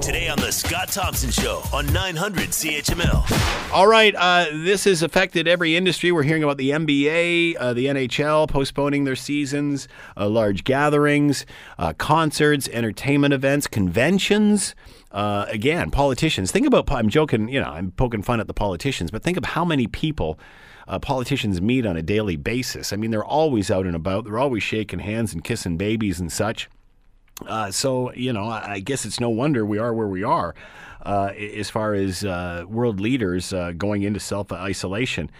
Today on the Scott Thompson Show on 900 CHML. All right, uh, this has affected every industry. We're hearing about the NBA, uh, the NHL postponing their seasons, uh, large gatherings, uh, concerts, entertainment events, conventions. Uh, again, politicians. Think about, I'm joking, you know, I'm poking fun at the politicians, but think of how many people uh, politicians meet on a daily basis. I mean, they're always out and about, they're always shaking hands and kissing babies and such. Uh, so you know, I, guess it's no wonder we are where we are uh, as far as uh, world leaders uh, going into self isolation.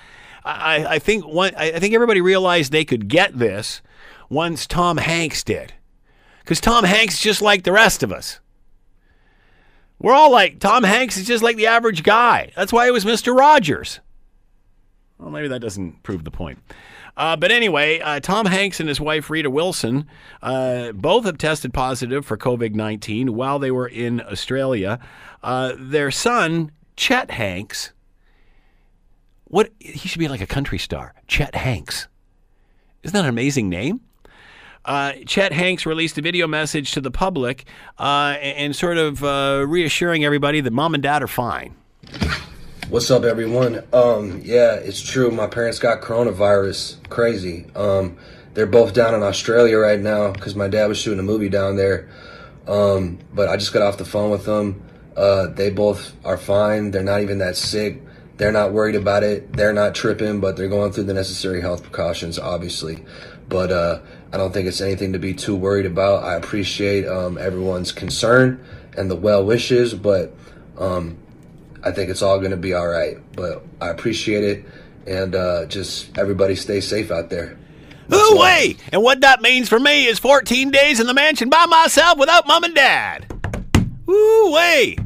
I, I think one, I think everybody realized they could get this once Tom Hanks did, because Tom Hanks is just like the rest of us. We're all like Tom Hanks is just like the average guy. That's why he was Mister Rogers. Well, maybe that doesn't prove the point. Uh, but anyway, uh, Tom Hanks and his wife Rita Wilson uh, both have tested positive for COVID 19 while they were in Australia. Uh, their son, Chet Hanks, what he should be like a country star. Chet Hanks. Isn't that an amazing name? Uh, Chet Hanks released a video message to the public uh, and, and, sort of reassuring everybody that mom and dad are fine. What's up, everyone? Um, yeah, it's true. My parents got coronavirus. Crazy. Um, they're both down in Australia right now because my dad was shooting a movie down there. Um, but I just got off the phone with them. Uh, they both are fine. They're not even that sick. They're not worried about it. They're not tripping, but they're going through the necessary health precautions, obviously. But uh, I don't think it's anything to be too worried about. I appreciate um, everyone's concern and the well wishes, but um, I think it's all going to be all right. But I appreciate it, and uh, just everybody stay safe out there. Ooh, way! And what that means for me is 14 days in the mansion by myself without mom and dad. Ooh, way!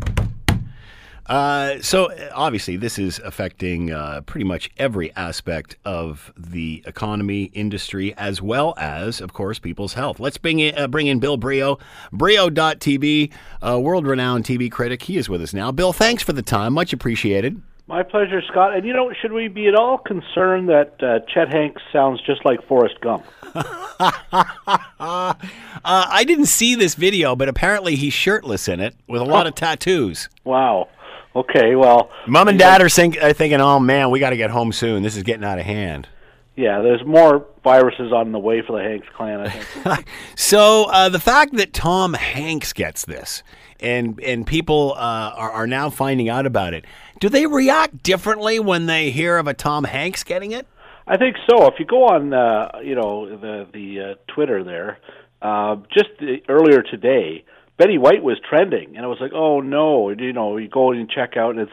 Uh, so obviously, this is affecting uh, pretty much every aspect of the economy, industry, as well as, of course, people's health. Let's bring in, uh, bring in Bill Brioux, Brioux.tv, a world-renowned TV critic. He is with us now. Bill, thanks for the time. Much appreciated. My pleasure, Scott. And you know, should we be at all concerned that uh, Chet Hanks sounds just like Forrest Gump? uh, I didn't see this video, but apparently he's shirtless in it with a lot oh. of tattoos. Wow. Okay, well, mom and dad are, think, are thinking, "Oh man, we got to get home soon. This is getting out of hand." Yeah, there's more viruses on the way for the Hanks clan. I think. so uh, the fact that Tom Hanks gets this, and and people uh, are are now finding out about it, do they react differently when they hear of a Tom Hanks getting it? I think so. If you go on, uh, you know, the the uh, Twitter there, uh, just the, earlier today, Betty White was trending, and I was like, oh no, you know, you go and check out, and it's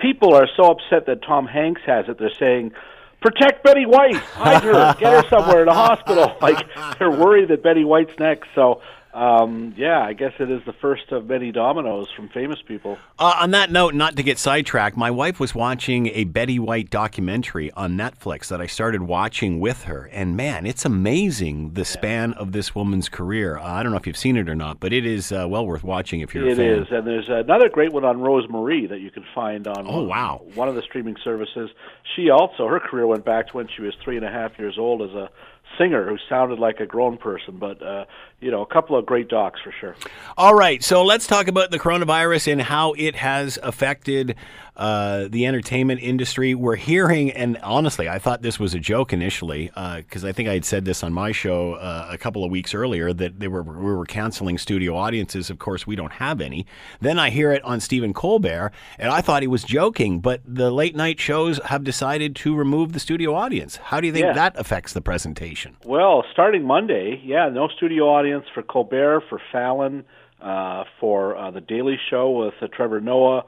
people are so upset that Tom Hanks has it. They're saying, protect Betty White, hide her, get her somewhere in a hospital. Like they're worried that Betty White's next. So um, yeah, I guess it is the first of many dominoes from famous people. Uh, on that note, not to get sidetracked, my wife was watching a Betty White documentary on Netflix that I started watching with her, and man, it's amazing the span of this woman's career. Uh, I don't know if you've seen it or not, but it is uh, well worth watching if you're it a fan. It is, and there's another great one on Rose Marie that you can find on. Oh wow! One of the streaming services. She also her career went back to when she was three and a half years old as a singer who sounded like a grown person. But uh, you know, a couple of great docs for sure. All right, so let's talk about the coronavirus and how it has affected uh, the entertainment industry. We're hearing, and honestly, I thought this was a joke initially because uh, I think I had said this on my show uh, a couple of weeks earlier that they were we were canceling studio audiences. Of course, we don't have any. Then I hear it on Stephen Colbert, and I thought he was joking. But the late night shows have decided to remove the studio audience. How do you think yeah. that affects the presentation? Well, starting Monday, yeah, no studio audience for Colbert, for Fallon, uh, for uh, the Daily Show with uh, Trevor Noah.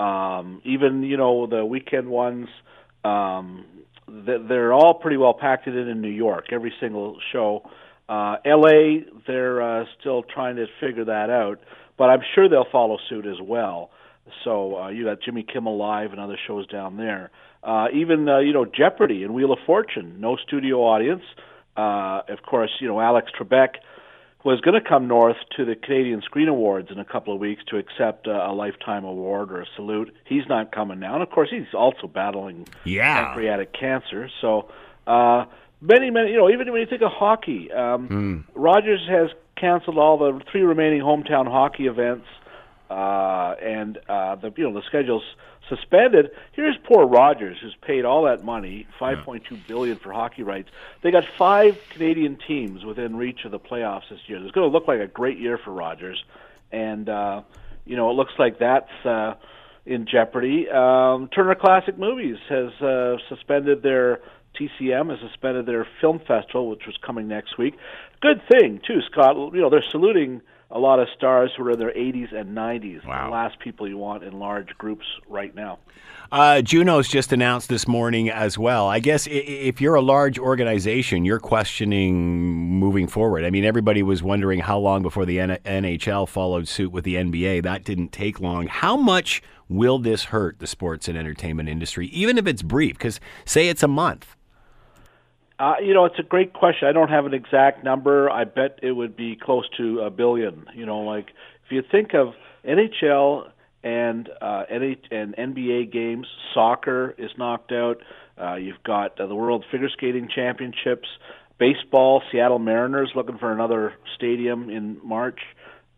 Um, even you know the weekend ones, um, they're all pretty well packed in in New York. Every single show. Uh, L.A. They're uh, still trying to figure that out, but I'm sure they'll follow suit as well. So uh, you got Jimmy Kimmel Live and other shows down there. Uh, even uh, you know Jeopardy and Wheel of Fortune, no studio audience. Uh, of course, you know Alex Trebek was going to come north to the Canadian Screen Awards in a couple of weeks to accept a, a lifetime award or a salute. He's not coming now, and of course, he's also battling yeah. pancreatic cancer. So, uh, many, many, you know, even when you think of hockey, um, mm. Rogers has canceled all the three remaining hometown hockey events. Uh, and uh, the you know the schedule's suspended. Here's poor Rogers, who's paid all that money, five point two billion for hockey rights. They got five Canadian teams within reach of the playoffs this year. It's going to look like a great year for Rogers, and uh, you know it looks like that's. Uh, in jeopardy. Um, Turner Classic Movies has uh, suspended their TCM has suspended their film festival, which was coming next week. Good thing too, Scott. You know they're saluting a lot of stars who are in their 80s and 90s. Wow. The last people you want in large groups right now. Uh, Juno's just announced this morning as well. I guess if you're a large organization, you're questioning moving forward. I mean, everybody was wondering how long before the NHL followed suit with the NBA. That didn't take long. How much will this hurt the sports and entertainment industry, even if it's brief? Because say it's a month. Uh, you know, it's a great question. I don't have an exact number. I bet it would be close to a billion. You know, like if you think of NHL and uh, NH- and NBA games, soccer is knocked out. Uh, you've got uh, the World Figure Skating Championships, baseball. Seattle Mariners looking for another stadium in March.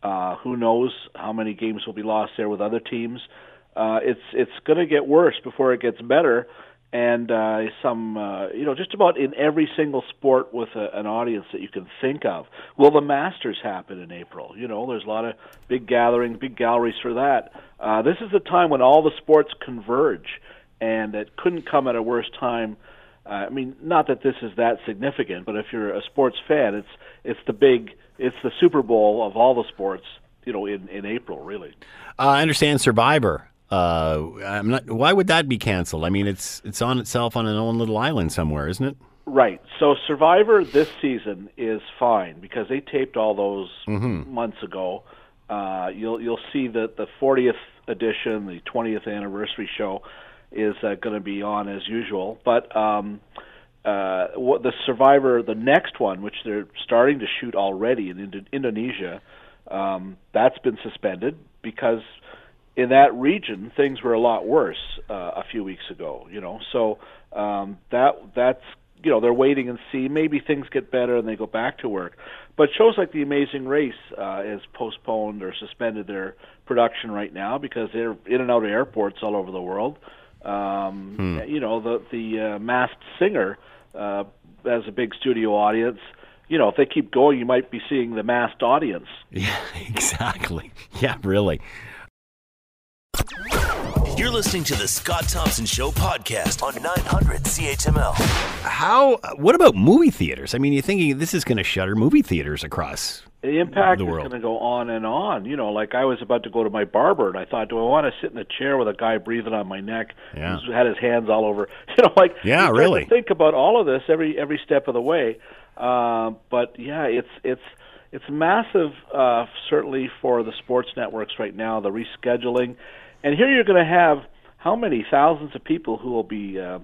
Uh, who knows how many games will be lost there with other teams? Uh, it's it's going to get worse before it gets better and uh, some, uh, you know, just about in every single sport with a, an audience that you can think of. Will the Masters happen in April? You know, there's a lot of big gatherings, big galleries for that. Uh, this is the time when all the sports converge, and it couldn't come at a worse time. Uh, I mean, not that this is that significant, but if you're a sports fan, it's it's the big, it's the Super Bowl of all the sports. You know, in in April, really. Uh, I understand Survivor. Uh, I'm not. Why would that be canceled? I mean, it's it's on itself on an own little island somewhere, isn't it? Right. So Survivor this season is fine because they taped all those months ago. Uh, you'll you'll see that the 40th edition, the 20th anniversary show, is uh, going to be on as usual. But um, uh, what the Survivor, the next one, which they're starting to shoot already in Indo- Indonesia, um, that's been suspended because in that region things were a lot worse uh, a few weeks ago. You know, so um, that that's you know they're waiting and see. Maybe things get better and they go back to work. But shows like The Amazing Race uh, is postponed or suspended their production right now because they're in and out of airports all over the world. Um, You know, the the uh, Masked Singer uh, has a big studio audience. You know, if they keep going, you might be seeing the masked audience. Yeah, exactly. Yeah, really. You're listening to the Scott Thompson Show podcast on 900 CHML. How? What about movie theaters? I mean, you're thinking this is going to shutter movie theaters across the impact the is world. going to go on and on. You know, like I was about to go to my barber, and I thought, do I want to sit in a chair with a guy breathing on my neck, Yeah. who's had his hands all over? You know, like Yeah, you really. Think about all of this every every step of the way. Uh, but yeah, it's it's it's massive, uh, certainly for the sports networks right now. The rescheduling, and here you're going to have how many thousands of people who will be uh,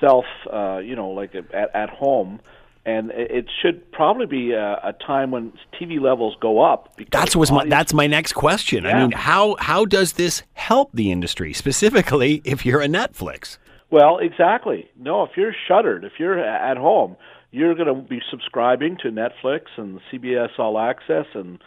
self, uh, you know, like at at home. And it should probably be a, a time when TV levels go up. That's was my that's my next question. I mean, how how does this help the industry specifically if you're a Netflix? Well, exactly. No, if you're shuttered, if you're at home, you're going to be subscribing to Netflix and CBS All Access and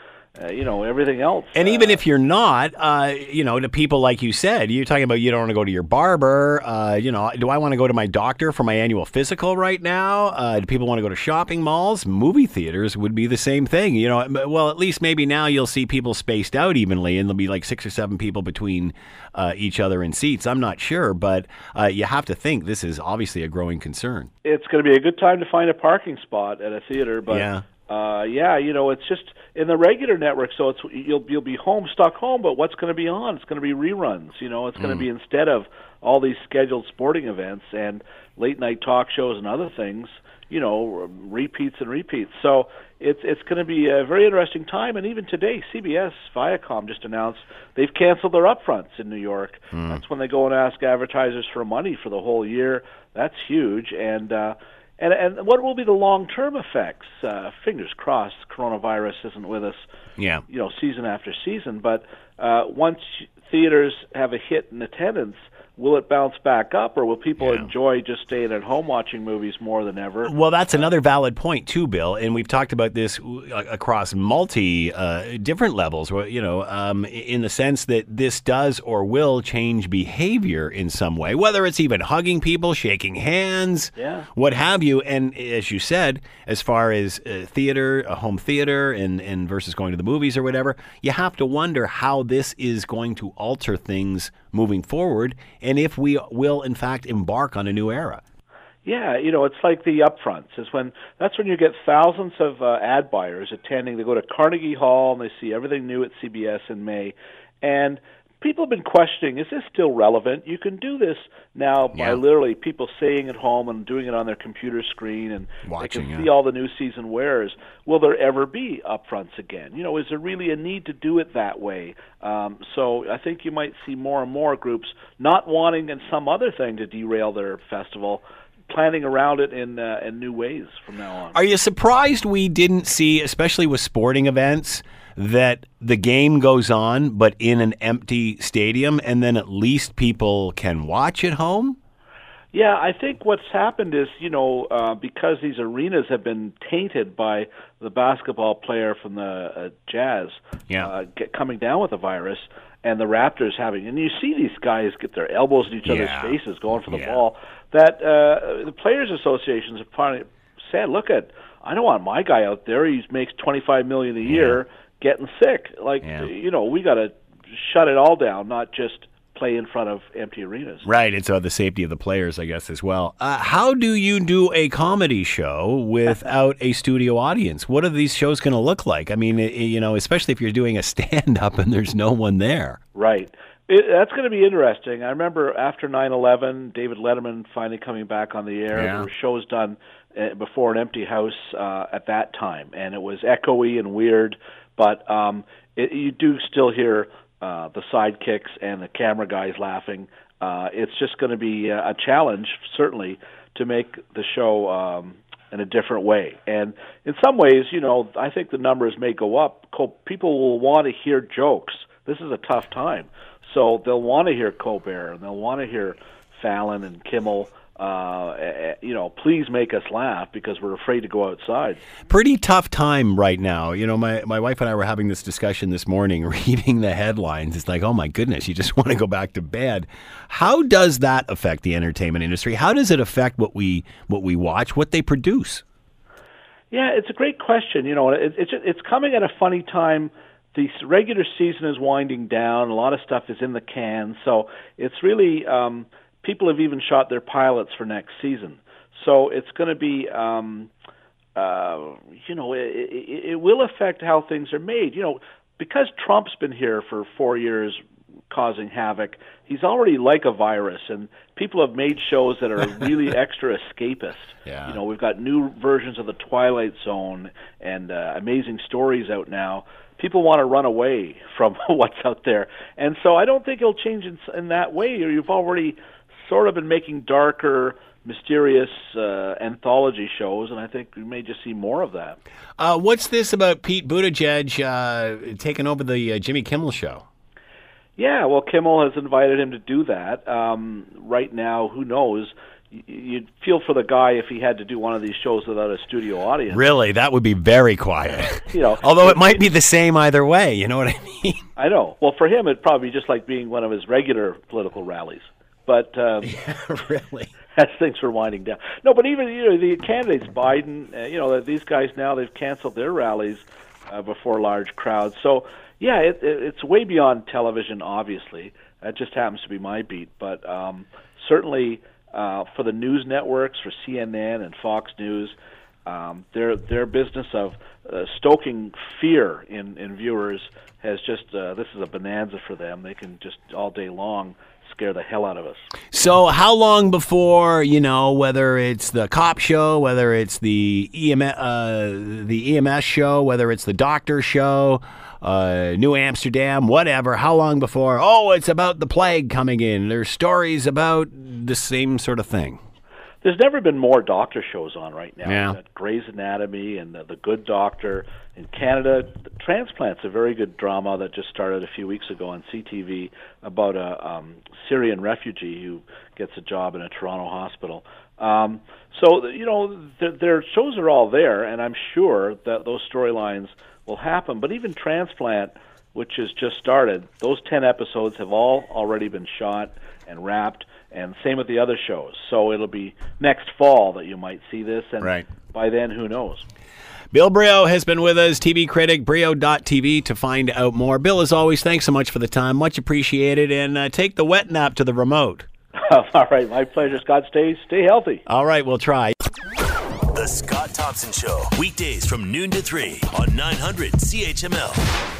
uh, you know everything else. And Uh, even if you're not, uh, you know, to people like you said, you're talking about you don't want to go to your barber. Uh, you know, do I want to go to my doctor for my annual physical right now? Uh, do people want to go to shopping malls? Movie theaters would be the same thing. You know, well, at least maybe now you'll see people spaced out evenly, and there'll be like six or seven people between uh, each other in seats. I'm not sure, but uh, you have to think this is obviously a growing concern. it's going to be a good time to find a parking spot at a theater. But Yeah. Uh, yeah, you know, it's just in the regular network, so it's you'll you'll be home stuck home. But what's going to be on? It's going to be reruns. You know, it's going to be instead of all these scheduled sporting events and late night talk shows and other things. You know, repeats and repeats. So it's it's going to be a very interesting time. And even today, CBS Viacom just announced they've canceled their upfronts in New York. That's when they go and ask advertisers for money for the whole year. That's huge. And uh, and and what will be the long term effects? Uh, fingers crossed, coronavirus isn't with us. Yeah. You know, season after season. But uh, once theaters have a hit in attendance, will it bounce back up, or will people Yeah. enjoy just staying at home watching movies more than ever? Well, that's another valid point too, Bill. And we've talked about this uh, across multi uh, different levels. You know, um, in the sense that this does or will change behavior in some way, whether it's even hugging people, shaking hands, Yeah. what have you. And as you said, as far as uh, theater, a home theater, and and versus going to the movies or whatever, you have to wonder how this is going to alter things moving forward, and if we will in fact embark on a new era. Yeah, you know, it's like the upfronts. Is when that's when you get thousands of uh, ad buyers attending. They go to Carnegie Hall and they see everything new at CBS in May, and people have been questioning: Is this still relevant? You can do this now by Yeah. literally people staying at home and doing it on their computer screen, and Watching, they can yeah. see all the new season wares. Will there ever be upfronts again? You know, is there really a need to do it that way? Um, so I think you might see more and more groups not wanting and some other thing to derail their festival planning around it in uh, in new ways from now on. Are you surprised we didn't see, especially with sporting events, that the game goes on but in an empty stadium and then at least people can watch at home? Yeah, I think what's happened is, you know, uh, because these arenas have been tainted by the basketball player from the uh, Jazz Yeah. uh, get, coming down with the virus, and the Raptors having, and you see these guys get their elbows in each Yeah. other's faces going for the Yeah. ball. That uh, the players' associations have finally said, "Look at, I don't want my guy out there. He makes twenty five million a year, getting sick. Like, Yeah. you know, we got to shut it all down, not just." Play in front of empty arenas. Right. It's about the safety of the players, I guess, as well. Uh, how do you do a comedy show without a studio audience? What are these shows going to look like? I mean, i- you know, especially if you're doing a stand up and there's no one there. Right. It, that's going to be interesting. I remember after 9/11, David Letterman finally coming back on the air. Yeah. There were shows done uh, before an empty house uh, at that time, and it was echoey and weird. But um, it, you do still hear uh, the sidekicks and the camera guys laughing. Uh, it's just going to be uh, a challenge, certainly, to make the show um, in a different way. And in some ways, you know, I think the numbers may go up. People will want to hear jokes. This is a tough time, so they'll want to hear Colbert and they'll want to hear Fallon and Kimmel. Uh, eh, eh, you know, please make us laugh because we're afraid to go outside. pretty tough time right now. You know, my, my wife and I were having this discussion this morning, reading the headlines. It's like, oh my goodness, you just want to go back to bed. How does that affect the entertainment industry? How does it affect what we what we watch, what they produce? Yeah, it's a great question. You know, it, it's it's coming at a funny time. The regular season is winding down. A lot of stuff is in the can, so it's really um, people have even shot their pilots for next season. So it's going to be, um, uh, you know, it, it, it will affect how things are made. You know, because Trump's been here for four years causing havoc. He's already like a virus, and people have made shows that are really extra escapist. Yeah. You know, we've got new versions of the Twilight Zone and uh, amazing stories out now. People want to run away from what's out there, and so I don't think it'll change in, in that way. You've already sort of been making darker, mysterious uh, anthology shows, and I think we may just see more of that. Uh, what's this about Pete Buttigieg uh, taking over the uh, Jimmy Kimmel show? Yeah, well, Kimmel has invited him to do that. Um, right now, who knows? You'd feel for the guy if he had to do one of these shows without a studio audience. Really, that would be very quiet. You know, Although it might be the same either way. You know what I mean? I know. Well, for him, it'd probably be just like being one of his regular political rallies. But um, really. as things were winding down, no. But even you know the candidates, Biden, uh, you know these guys now they've canceled their rallies uh, before large crowds. So yeah, it, it, it's way beyond television. Obviously, that just happens to be my beat. But um, certainly uh, for the news networks, for CNN and Fox News, um, their their business of uh, stoking fear in in viewers has just uh, this is a bonanza for them. They can just all day long scare the hell out of us. So, how long before you know whether it's the cop show, whether it's the EMS, uh, the EMS show, whether it's the doctor show, uh, New Amsterdam, whatever? How long before? Oh, it's about the plague coming in. There's stories about the same sort of thing. There's never been more doctor shows on right now. Yeah. Grey's Anatomy and the, the Good Doctor in Canada. Transplant's a very good drama that just started a few weeks ago on CTV about a um, Syrian refugee who gets a job in a Toronto hospital. Um, so you know, th- their shows are all there, and I'm sure that those storylines will happen. But even Transplant, which has just started, those ten episodes have all already been shot and wrapped, and same with the other shows. So it'll be next fall that you might see this, and Right. by then, who knows? Bill Brioux has been with us, TV critic, Brioux.tv, to find out more. Bill, as always, thanks so much for the time. Much appreciated. And uh, take the wet nap to the remote. all right, my pleasure, Scott. Stay stay healthy. All right, we'll try. The Scott Thompson Show, weekdays from noon to 3 on 900 CHML.